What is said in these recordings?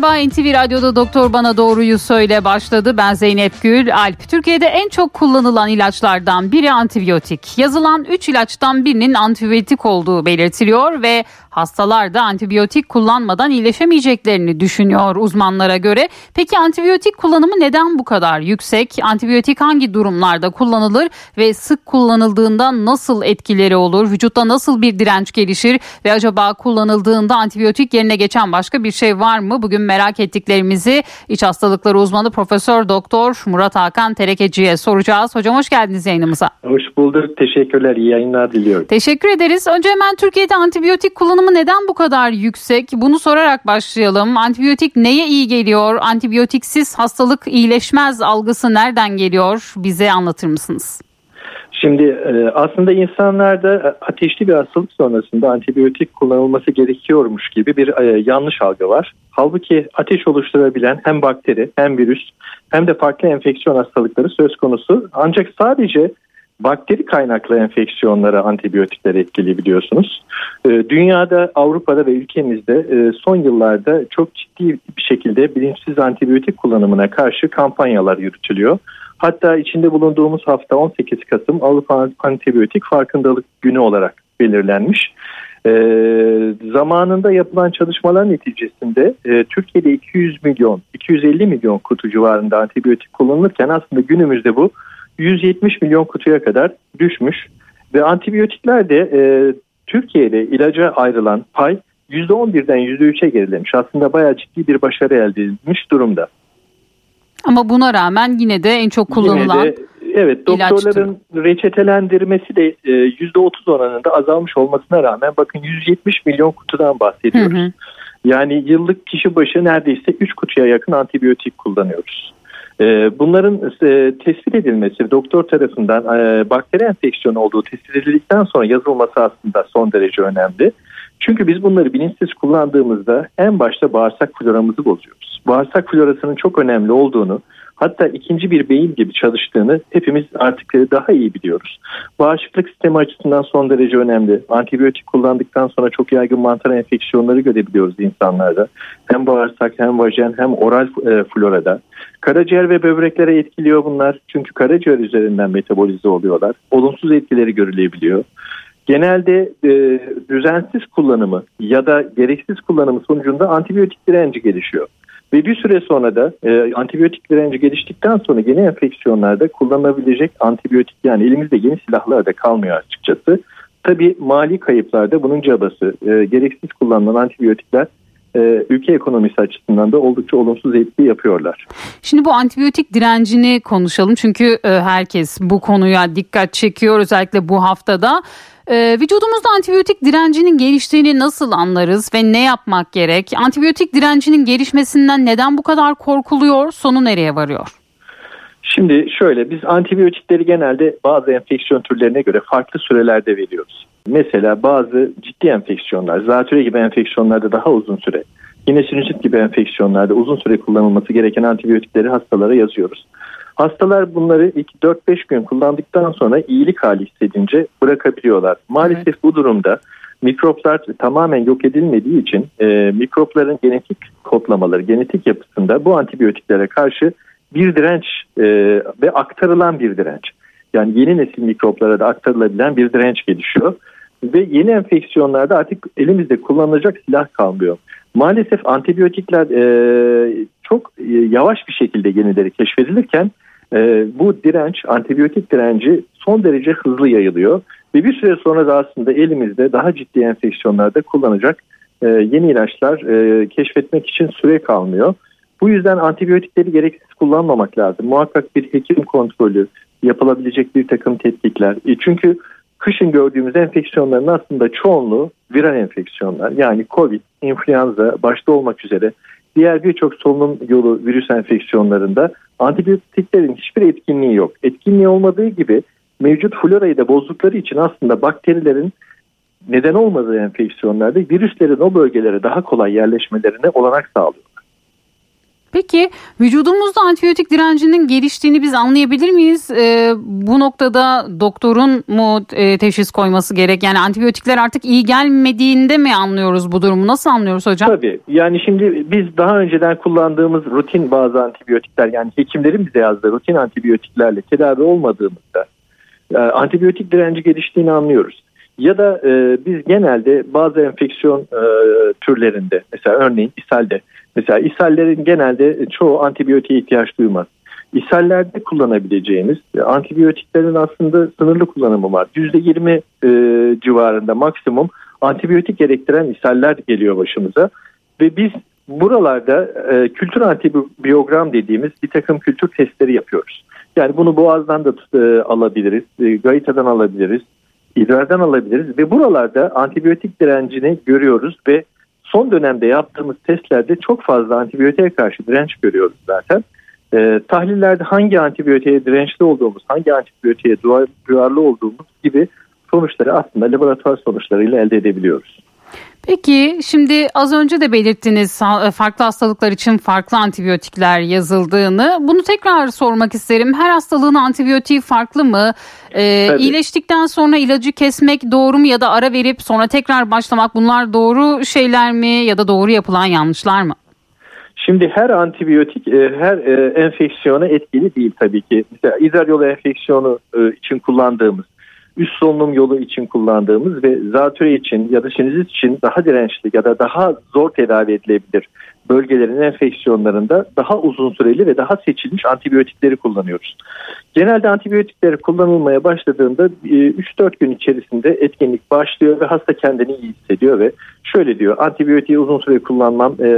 Merhaba NTV Radyo'da Doktor Bana Doğruyu Söyle başladı. Ben Zeynep Gül Alp. Türkiye'de en çok kullanılan ilaçlardan biri antibiyotik. Yazılan 3 ilaçtan birinin antibiyotik olduğu belirtiliyor ve hastalar da antibiyotik kullanmadan iyileşemeyeceklerini düşünüyor uzmanlara göre. Peki antibiyotik kullanımı neden bu kadar yüksek? Antibiyotik hangi durumlarda kullanılır ve sık kullanıldığında nasıl etkileri olur? Vücutta nasıl bir direnç gelişir ve acaba kullanıldığında antibiyotik yerine geçen başka bir şey var mı? Bugün merak ettiklerimizi iç hastalıkları uzmanı Profesör Doktor Murat Hakan Terekeci'ye soracağız. Hocam hoş geldiniz yayınımıza. Hoş bulduk. Teşekkürler. İyi yayınlar diliyorum. Teşekkür ederiz. Önce hemen Türkiye'de antibiyotik kullanımı neden bu kadar yüksek? Bunu sorarak başlayalım. Antibiyotik neye iyi geliyor? Antibiyotiksiz hastalık iyileşmez algısı nereden geliyor? Bize anlatır mısınız? Şimdi e, aslında insanlarda e, ateşli bir hastalık sonrasında antibiyotik kullanılması gerekiyormuş gibi bir e, yanlış algı var. Halbuki ateş oluşturabilen hem bakteri hem virüs hem de farklı enfeksiyon hastalıkları söz konusu. Ancak sadece bakteri kaynaklı enfeksiyonlara antibiyotikler etkili biliyorsunuz. Dünyada, Avrupa'da ve ülkemizde son yıllarda çok ciddi bir şekilde bilinçsiz antibiyotik kullanımına karşı kampanyalar yürütülüyor. Hatta içinde bulunduğumuz hafta 18 Kasım Avrupa Antibiyotik Farkındalık Günü olarak belirlenmiş. Ee, zamanında yapılan çalışmalar neticesinde e, Türkiye'de 200 milyon, 250 milyon kutu civarında antibiyotik kullanılırken aslında günümüzde bu 170 milyon kutuya kadar düşmüş. Ve antibiyotikler de e, Türkiye'de ilaca ayrılan pay %11'den %3'e gerilemiş. Aslında bayağı ciddi bir başarı elde edilmiş durumda. Ama buna rağmen yine de en çok kullanılan de, Evet doktorların ilaçtır. reçetelendirmesi de %30 e, oranında azalmış olmasına rağmen bakın 170 milyon kutudan bahsediyoruz. Hı hı. Yani yıllık kişi başı neredeyse 3 kutuya yakın antibiyotik kullanıyoruz. E, bunların e, tespit edilmesi doktor tarafından bakteri enfeksiyonu olduğu tespit edildikten sonra yazılması aslında son derece önemli. Çünkü biz bunları bilinçsiz kullandığımızda en başta bağırsak floramızı bozuyoruz. Bağırsak florasının çok önemli olduğunu hatta ikinci bir beyin gibi çalıştığını hepimiz artık daha iyi biliyoruz. Bağışıklık sistemi açısından son derece önemli. Antibiyotik kullandıktan sonra çok yaygın mantar enfeksiyonları görebiliyoruz insanlarda. Hem bağırsak hem vajen hem oral e, florada. Karaciğer ve böbreklere etkiliyor bunlar. Çünkü karaciğer üzerinden metabolize oluyorlar. Olumsuz etkileri görülebiliyor. Genelde e, düzensiz kullanımı ya da gereksiz kullanımı sonucunda antibiyotik direnci gelişiyor. Ve bir süre sonra da e, antibiyotik direnci geliştikten sonra yeni enfeksiyonlarda kullanılabilecek antibiyotik yani elimizde yeni silahlar da kalmıyor açıkçası. Tabii mali kayıplarda bunun cabası e, gereksiz kullanılan antibiyotikler ülke ekonomisi açısından da oldukça olumsuz etki yapıyorlar. Şimdi bu antibiyotik direncini konuşalım çünkü e, herkes bu konuya dikkat çekiyor özellikle bu haftada. Ee, vücudumuzda antibiyotik direncinin geliştiğini nasıl anlarız ve ne yapmak gerek? Antibiyotik direncinin gelişmesinden neden bu kadar korkuluyor? Sonu nereye varıyor? Şimdi şöyle biz antibiyotikleri genelde bazı enfeksiyon türlerine göre farklı sürelerde veriyoruz. Mesela bazı ciddi enfeksiyonlar, zatüre gibi enfeksiyonlarda daha uzun süre, yine sinüzit gibi enfeksiyonlarda uzun süre kullanılması gereken antibiyotikleri hastalara yazıyoruz. Hastalar bunları ilk 4-5 gün kullandıktan sonra iyilik hali hissedince bırakabiliyorlar. Maalesef evet. bu durumda mikroplar tamamen yok edilmediği için e, mikropların genetik kodlamaları, genetik yapısında bu antibiyotiklere karşı bir direnç e, ve aktarılan bir direnç. Yani yeni nesil mikroplara da aktarılabilen bir direnç gelişiyor. Ve yeni enfeksiyonlarda artık elimizde kullanılacak silah kalmıyor. Maalesef antibiyotikler e, çok e, yavaş bir şekilde yenileri keşfedilirken e, bu direnç, antibiyotik direnci son derece hızlı yayılıyor. Ve bir süre sonra da aslında elimizde daha ciddi enfeksiyonlarda kullanacak e, yeni ilaçlar e, keşfetmek için süre kalmıyor. Bu yüzden antibiyotikleri gereksiz kullanmamak lazım. Muhakkak bir hekim kontrolü, yapılabilecek bir takım tetkikler. E çünkü kışın gördüğümüz enfeksiyonların aslında çoğunluğu viral enfeksiyonlar. Yani COVID, influenza başta olmak üzere diğer birçok solunum yolu virüs enfeksiyonlarında antibiyotiklerin hiçbir etkinliği yok. Etkinliği olmadığı gibi mevcut florayı da bozdukları için aslında bakterilerin neden olmadığı enfeksiyonlarda virüslerin o bölgelere daha kolay yerleşmelerine olanak sağlıyor. Peki vücudumuzda antibiyotik direncinin geliştiğini biz anlayabilir miyiz? Ee, bu noktada doktorun mu e, teşhis koyması gerek? Yani antibiyotikler artık iyi gelmediğinde mi anlıyoruz bu durumu? Nasıl anlıyoruz hocam? Tabii. Yani şimdi biz daha önceden kullandığımız rutin bazı antibiyotikler yani hekimlerin bize yazdığı rutin antibiyotiklerle tedavi olmadığımızda e, antibiyotik direnci geliştiğini anlıyoruz. Ya da e, biz genelde bazı enfeksiyon e, türlerinde mesela örneğin ishalde mesela ishallerin genelde çoğu antibiyotiğe ihtiyaç duymaz. İshallerde kullanabileceğimiz antibiyotiklerin aslında sınırlı kullanımı var. %20 e, civarında maksimum antibiyotik gerektiren ishaller geliyor başımıza. Ve biz buralarda e, kültür antibiyogram dediğimiz bir takım kültür testleri yapıyoruz. Yani bunu boğazdan da e, alabiliriz, e, gayitadan alabiliriz, idrardan alabiliriz ve buralarda antibiyotik direncini görüyoruz ve son dönemde yaptığımız testlerde çok fazla antibiyotiğe karşı direnç görüyoruz zaten. E, tahlillerde hangi antibiyotiğe dirençli olduğumuz, hangi antibiyotiğe duyarlı olduğumuz gibi sonuçları aslında laboratuvar sonuçlarıyla elde edebiliyoruz. Peki şimdi az önce de belirttiniz e, farklı hastalıklar için farklı antibiyotikler yazıldığını. Bunu tekrar sormak isterim. Her hastalığın antibiyotiği farklı mı? Ee, iyileştikten sonra ilacı kesmek doğru mu ya da ara verip sonra tekrar başlamak bunlar doğru şeyler mi ya da doğru yapılan yanlışlar mı? Şimdi her antibiyotik e, her e, enfeksiyona etkili değil tabii ki. Mesela idrar yolu enfeksiyonu için kullandığımız üst solunum yolu için kullandığımız ve zatürre için ya da sinüzit için daha dirençli ya da daha zor tedavi edilebilir bölgelerin enfeksiyonlarında daha uzun süreli ve daha seçilmiş antibiyotikleri kullanıyoruz. Genelde antibiyotikleri kullanılmaya başladığında 3-4 e, gün içerisinde etkinlik başlıyor ve hasta kendini iyi hissediyor ve şöyle diyor antibiyotiği uzun süre kullanmam e,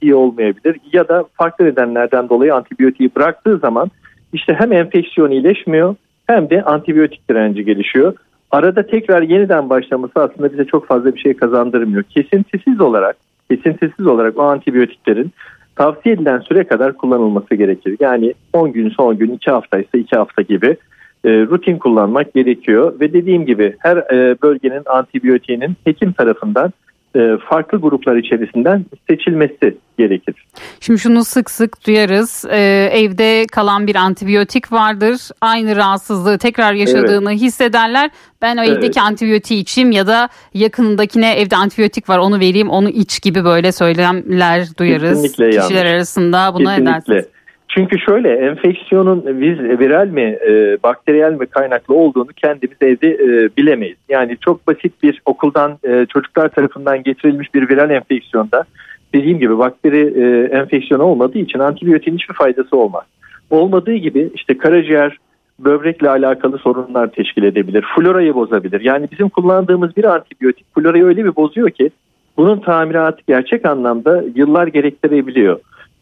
iyi olmayabilir ya da farklı nedenlerden dolayı antibiyotiği bıraktığı zaman işte hem enfeksiyon iyileşmiyor hem de antibiyotik direnci gelişiyor. Arada tekrar yeniden başlaması aslında bize çok fazla bir şey kazandırmıyor. Kesintisiz olarak, kesintisiz olarak o antibiyotiklerin tavsiye edilen süre kadar kullanılması gerekir. Yani 10 gün, son gün, 2 hafta ise 2 hafta gibi e, rutin kullanmak gerekiyor. Ve dediğim gibi her e, bölgenin antibiyotiğinin hekim tarafından farklı gruplar içerisinden seçilmesi gerekir. Şimdi şunu sık sık duyarız. Ee, evde kalan bir antibiyotik vardır. Aynı rahatsızlığı tekrar yaşadığını evet. hissederler. Ben o evet. evdeki antibiyotiği içeyim ya da yakınındakine evde antibiyotik var onu vereyim onu iç gibi böyle söylemler duyarız. Kesinlikle Kişiler yanlış. arasında buna Kesinlikle. edersiniz. Çünkü şöyle enfeksiyonun viz, viral mi e, bakteriyel mi kaynaklı olduğunu kendimiz evde e, bilemeyiz. Yani çok basit bir okuldan e, çocuklar tarafından getirilmiş bir viral enfeksiyonda dediğim gibi bakteri e, enfeksiyonu olmadığı için antibiyotiğin hiçbir faydası olmaz. Olmadığı gibi işte karaciğer, böbrekle alakalı sorunlar teşkil edebilir. Florayı bozabilir. Yani bizim kullandığımız bir antibiyotik florayı öyle bir bozuyor ki bunun tamiratı gerçek anlamda yıllar gerektirebiliyor.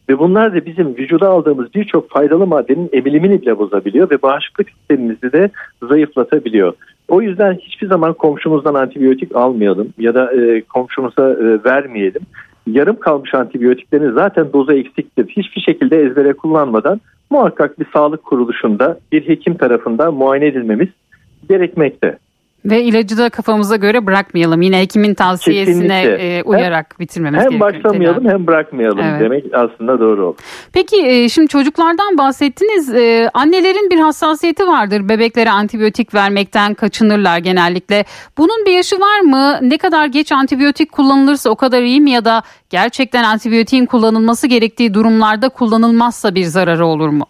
Ve bunlar da bizim vücuda aldığımız birçok faydalı maddenin emilimini bile bozabiliyor ve bağışıklık sistemimizi de zayıflatabiliyor. O yüzden hiçbir zaman komşumuzdan antibiyotik almayalım ya da e, komşumuza e, vermeyelim. Yarım kalmış antibiyotiklerin zaten dozu eksiktir. Hiçbir şekilde ezbere kullanmadan muhakkak bir sağlık kuruluşunda bir hekim tarafından muayene edilmemiz gerekmekte. Ve ilacı da kafamıza göre bırakmayalım. Yine hekimin tavsiyesine e, uyarak hem, bitirmemiz hem gerekiyor. Hem başlamayalım tedavi. hem bırakmayalım evet. demek aslında doğru olur. Peki e, şimdi çocuklardan bahsettiniz. E, annelerin bir hassasiyeti vardır. Bebeklere antibiyotik vermekten kaçınırlar genellikle. Bunun bir yaşı var mı? Ne kadar geç antibiyotik kullanılırsa o kadar iyi mi? Ya da gerçekten antibiyotiğin kullanılması gerektiği durumlarda kullanılmazsa bir zararı olur mu?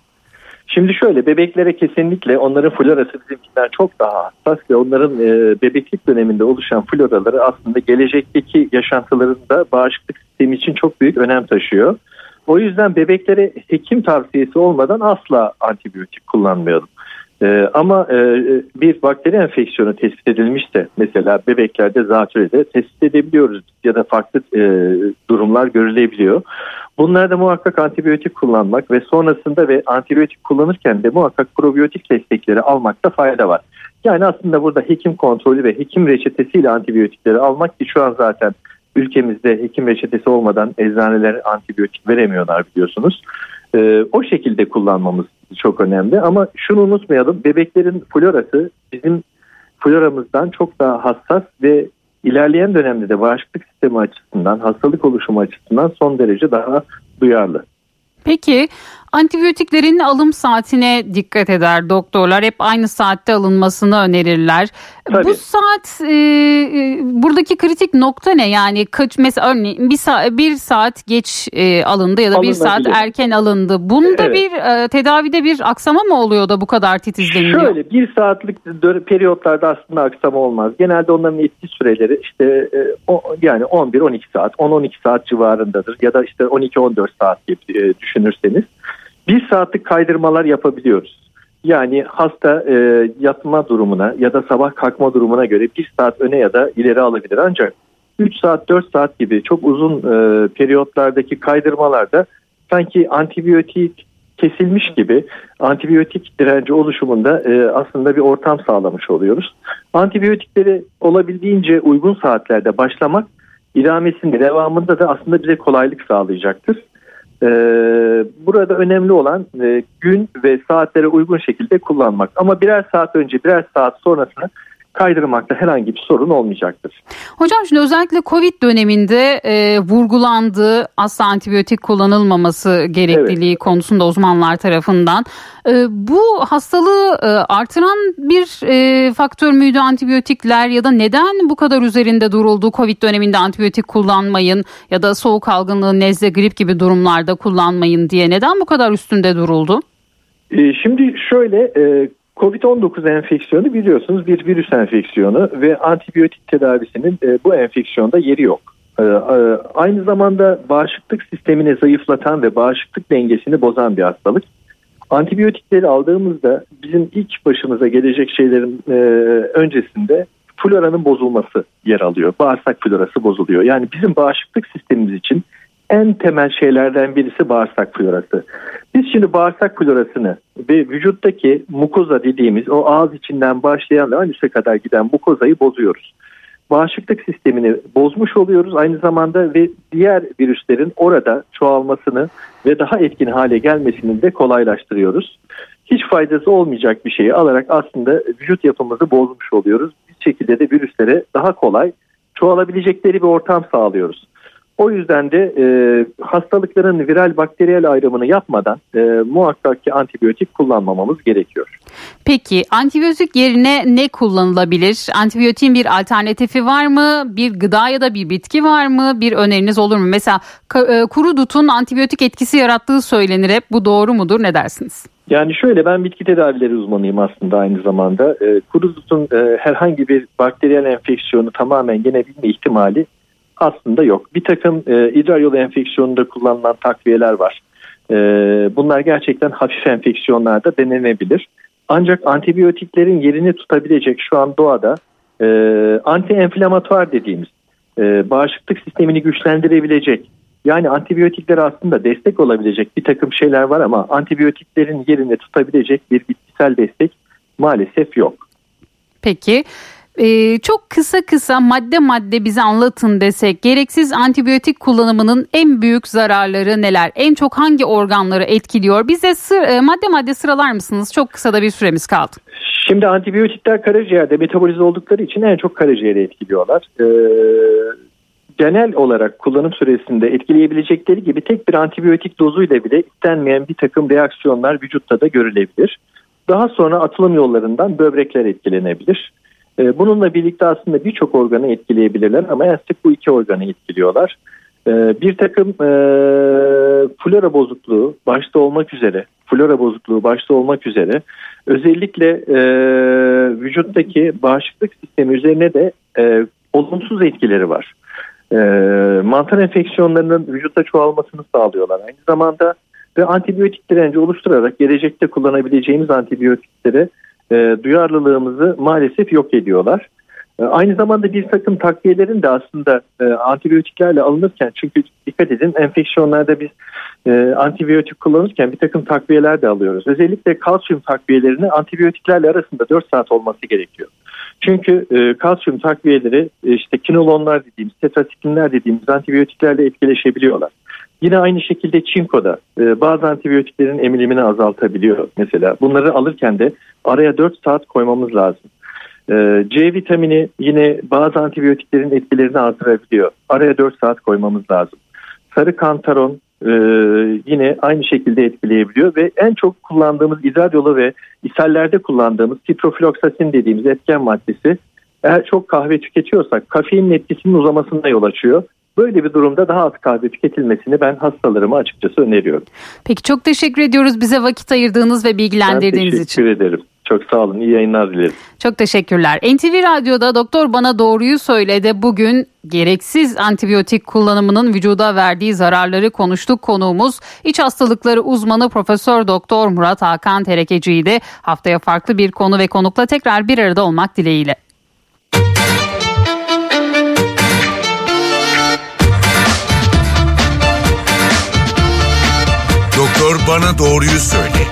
Şimdi şöyle bebeklere kesinlikle onların florası bizimkinden çok daha hassas ve onların e, bebeklik döneminde oluşan floraları aslında gelecekteki yaşantılarında bağışıklık sistemi için çok büyük önem taşıyor. O yüzden bebeklere hekim tavsiyesi olmadan asla antibiyotik kullanmayalım. Ee, ama e, bir bakteri enfeksiyonu tespit edilmişse mesela bebeklerde zatürrede tespit edebiliyoruz ya da farklı e, durumlar görülebiliyor. Bunlarda muhakkak antibiyotik kullanmak ve sonrasında ve antibiyotik kullanırken de muhakkak probiyotik destekleri almakta fayda var. Yani aslında burada hekim kontrolü ve hekim reçetesiyle antibiyotikleri almak ki şu an zaten ülkemizde hekim reçetesi olmadan eczaneler antibiyotik veremiyorlar biliyorsunuz. Ee, o şekilde kullanmamız çok önemli ama şunu unutmayalım bebeklerin florası bizim floramızdan çok daha hassas ve ilerleyen dönemde de bağışıklık sistemi açısından hastalık oluşumu açısından son derece daha duyarlı. Peki Antibiyotiklerin alım saatine dikkat eder doktorlar. Hep aynı saatte alınmasını önerirler. Tabii. Bu saat e, e, buradaki kritik nokta ne? Yani kaç mesela örneğin bir saat bir saat geç e, alındı ya da bir saat erken alındı. Bunda evet. bir e, tedavide bir aksama mı oluyor da bu kadar titizleniyor? Şöyle bir saatlik periyotlarda aslında aksama olmaz. Genelde onların etki süreleri işte e, o, yani 11-12 saat, 10-12 saat civarındadır ya da işte 12-14 saat gibi e, düşünürseniz bir saatlik kaydırmalar yapabiliyoruz. Yani hasta e, yatma durumuna ya da sabah kalkma durumuna göre bir saat öne ya da ileri alabilir. Ancak 3 saat 4 saat gibi çok uzun e, periyotlardaki kaydırmalarda sanki antibiyotik kesilmiş gibi antibiyotik direnci oluşumunda e, aslında bir ortam sağlamış oluyoruz. Antibiyotikleri olabildiğince uygun saatlerde başlamak idamesinde devamında da aslında bize kolaylık sağlayacaktır. Ee, burada önemli olan e, gün ve saatlere uygun şekilde kullanmak. Ama birer saat önce birer saat sonrasını kaydırmakta herhangi bir sorun olmayacaktır. Hocam şimdi özellikle Covid döneminde e, vurgulandı asla antibiyotik kullanılmaması gerekliliği evet. konusunda uzmanlar tarafından. E, bu hastalığı e, artıran bir e, faktör müydü antibiyotikler ya da neden bu kadar üzerinde duruldu Covid döneminde antibiyotik kullanmayın ya da soğuk algınlığı, nezle, grip gibi durumlarda kullanmayın diye neden bu kadar üstünde duruldu? E, şimdi şöyle e, Covid-19 enfeksiyonu biliyorsunuz bir virüs enfeksiyonu ve antibiyotik tedavisinin e, bu enfeksiyonda yeri yok. E, e, aynı zamanda bağışıklık sistemini zayıflatan ve bağışıklık dengesini bozan bir hastalık. Antibiyotikleri aldığımızda bizim ilk başımıza gelecek şeylerin öncesinde floranın bozulması yer alıyor. Bağırsak florası bozuluyor. Yani bizim bağışıklık sistemimiz için en temel şeylerden birisi bağırsak florası. Biz şimdi bağırsak florasını ve vücuttaki mukoza dediğimiz o ağız içinden başlayan ve anüse kadar giden mukozayı bozuyoruz. Bağışıklık sistemini bozmuş oluyoruz aynı zamanda ve diğer virüslerin orada çoğalmasını ve daha etkin hale gelmesini de kolaylaştırıyoruz. Hiç faydası olmayacak bir şeyi alarak aslında vücut yapımızı bozmuş oluyoruz. Bir şekilde de virüslere daha kolay çoğalabilecekleri bir ortam sağlıyoruz. O yüzden de e, hastalıkların viral bakteriyel ayrımını yapmadan e, muhakkak ki antibiyotik kullanmamamız gerekiyor. Peki antibiyotik yerine ne kullanılabilir? Antibiyotiğin bir alternatifi var mı? Bir gıda ya da bir bitki var mı? Bir öneriniz olur mu? Mesela e, kuru dutun antibiyotik etkisi yarattığı söylenir hep. Bu doğru mudur? Ne dersiniz? Yani şöyle ben bitki tedavileri uzmanıyım aslında aynı zamanda. E, kuru dutun e, herhangi bir bakteriyel enfeksiyonu tamamen yenebilme ihtimali aslında yok. Bir takım e, idrar yolu enfeksiyonunda kullanılan takviyeler var. E, bunlar gerçekten hafif enfeksiyonlarda denenebilir. Ancak antibiyotiklerin yerini tutabilecek şu an doğada e, anti-enflamatuar dediğimiz e, bağışıklık sistemini güçlendirebilecek yani antibiyotikler aslında destek olabilecek bir takım şeyler var ama antibiyotiklerin yerini tutabilecek bir bitkisel destek maalesef yok. Peki ee, çok kısa kısa madde madde bize anlatın desek gereksiz antibiyotik kullanımının en büyük zararları neler? En çok hangi organları etkiliyor? Bize sır, e, madde madde sıralar mısınız? Çok kısa da bir süremiz kaldı. Şimdi antibiyotikler karaciğerde metabolize oldukları için en çok karaciğeri etkiliyorlar. Ee, genel olarak kullanım süresinde etkileyebilecekleri gibi tek bir antibiyotik dozuyla bile istenmeyen bir takım reaksiyonlar vücutta da görülebilir. Daha sonra atılım yollarından böbrekler etkilenebilir. Ee, bununla birlikte aslında birçok organı etkileyebilirler ama en sık bu iki organı etkiliyorlar. Ee, bir takım e, flora bozukluğu başta olmak üzere, flora bozukluğu başta olmak üzere özellikle e, vücuttaki bağışıklık sistemi üzerine de e, olumsuz etkileri var. Mantar enfeksiyonlarının vücutta çoğalmasını sağlıyorlar. Aynı zamanda ve antibiyotik direnci oluşturarak gelecekte kullanabileceğimiz antibiyotiklere e, duyarlılığımızı maalesef yok ediyorlar. E, aynı zamanda bir takım takviyelerin de aslında e, antibiyotiklerle alınırken çünkü dikkat edin enfeksiyonlarda biz e, antibiyotik kullanırken bir takım takviyeler de alıyoruz. Özellikle kalsiyum takviyelerini antibiyotiklerle arasında 4 saat olması gerekiyor. Çünkü e, kalsiyum takviyeleri e, işte kinolonlar dediğimiz, tetrasiklinler dediğimiz antibiyotiklerle etkileşebiliyorlar. Yine aynı şekilde çinkoda e, bazı antibiyotiklerin emilimini azaltabiliyor mesela. Bunları alırken de araya 4 saat koymamız lazım. E, C vitamini yine bazı antibiyotiklerin etkilerini artırabiliyor. Araya 4 saat koymamız lazım. Sarı kantaron e, yine aynı şekilde etkileyebiliyor ve en çok kullandığımız idrar yolu ve ishallerde kullandığımız ciprofloksasin dediğimiz etken maddesi eğer çok kahve tüketiyorsak kafeinin etkisinin uzamasına yol açıyor. Böyle bir durumda daha az kahve tüketilmesini ben hastalarıma açıkçası öneriyorum. Peki çok teşekkür ediyoruz bize vakit ayırdığınız ve bilgilendirdiğiniz ben için. teşekkür ederim. Çok sağ olun. İyi yayınlar dilerim. Çok teşekkürler. NTV Radyo'da Doktor Bana Doğruyu Söyledi. Bugün gereksiz antibiyotik kullanımının vücuda verdiği zararları konuştuk. Konuğumuz iç hastalıkları uzmanı Profesör Doktor Murat Hakan Terekeci'ydi. Haftaya farklı bir konu ve konukla tekrar bir arada olmak dileğiyle. Bana doğruyu söyle.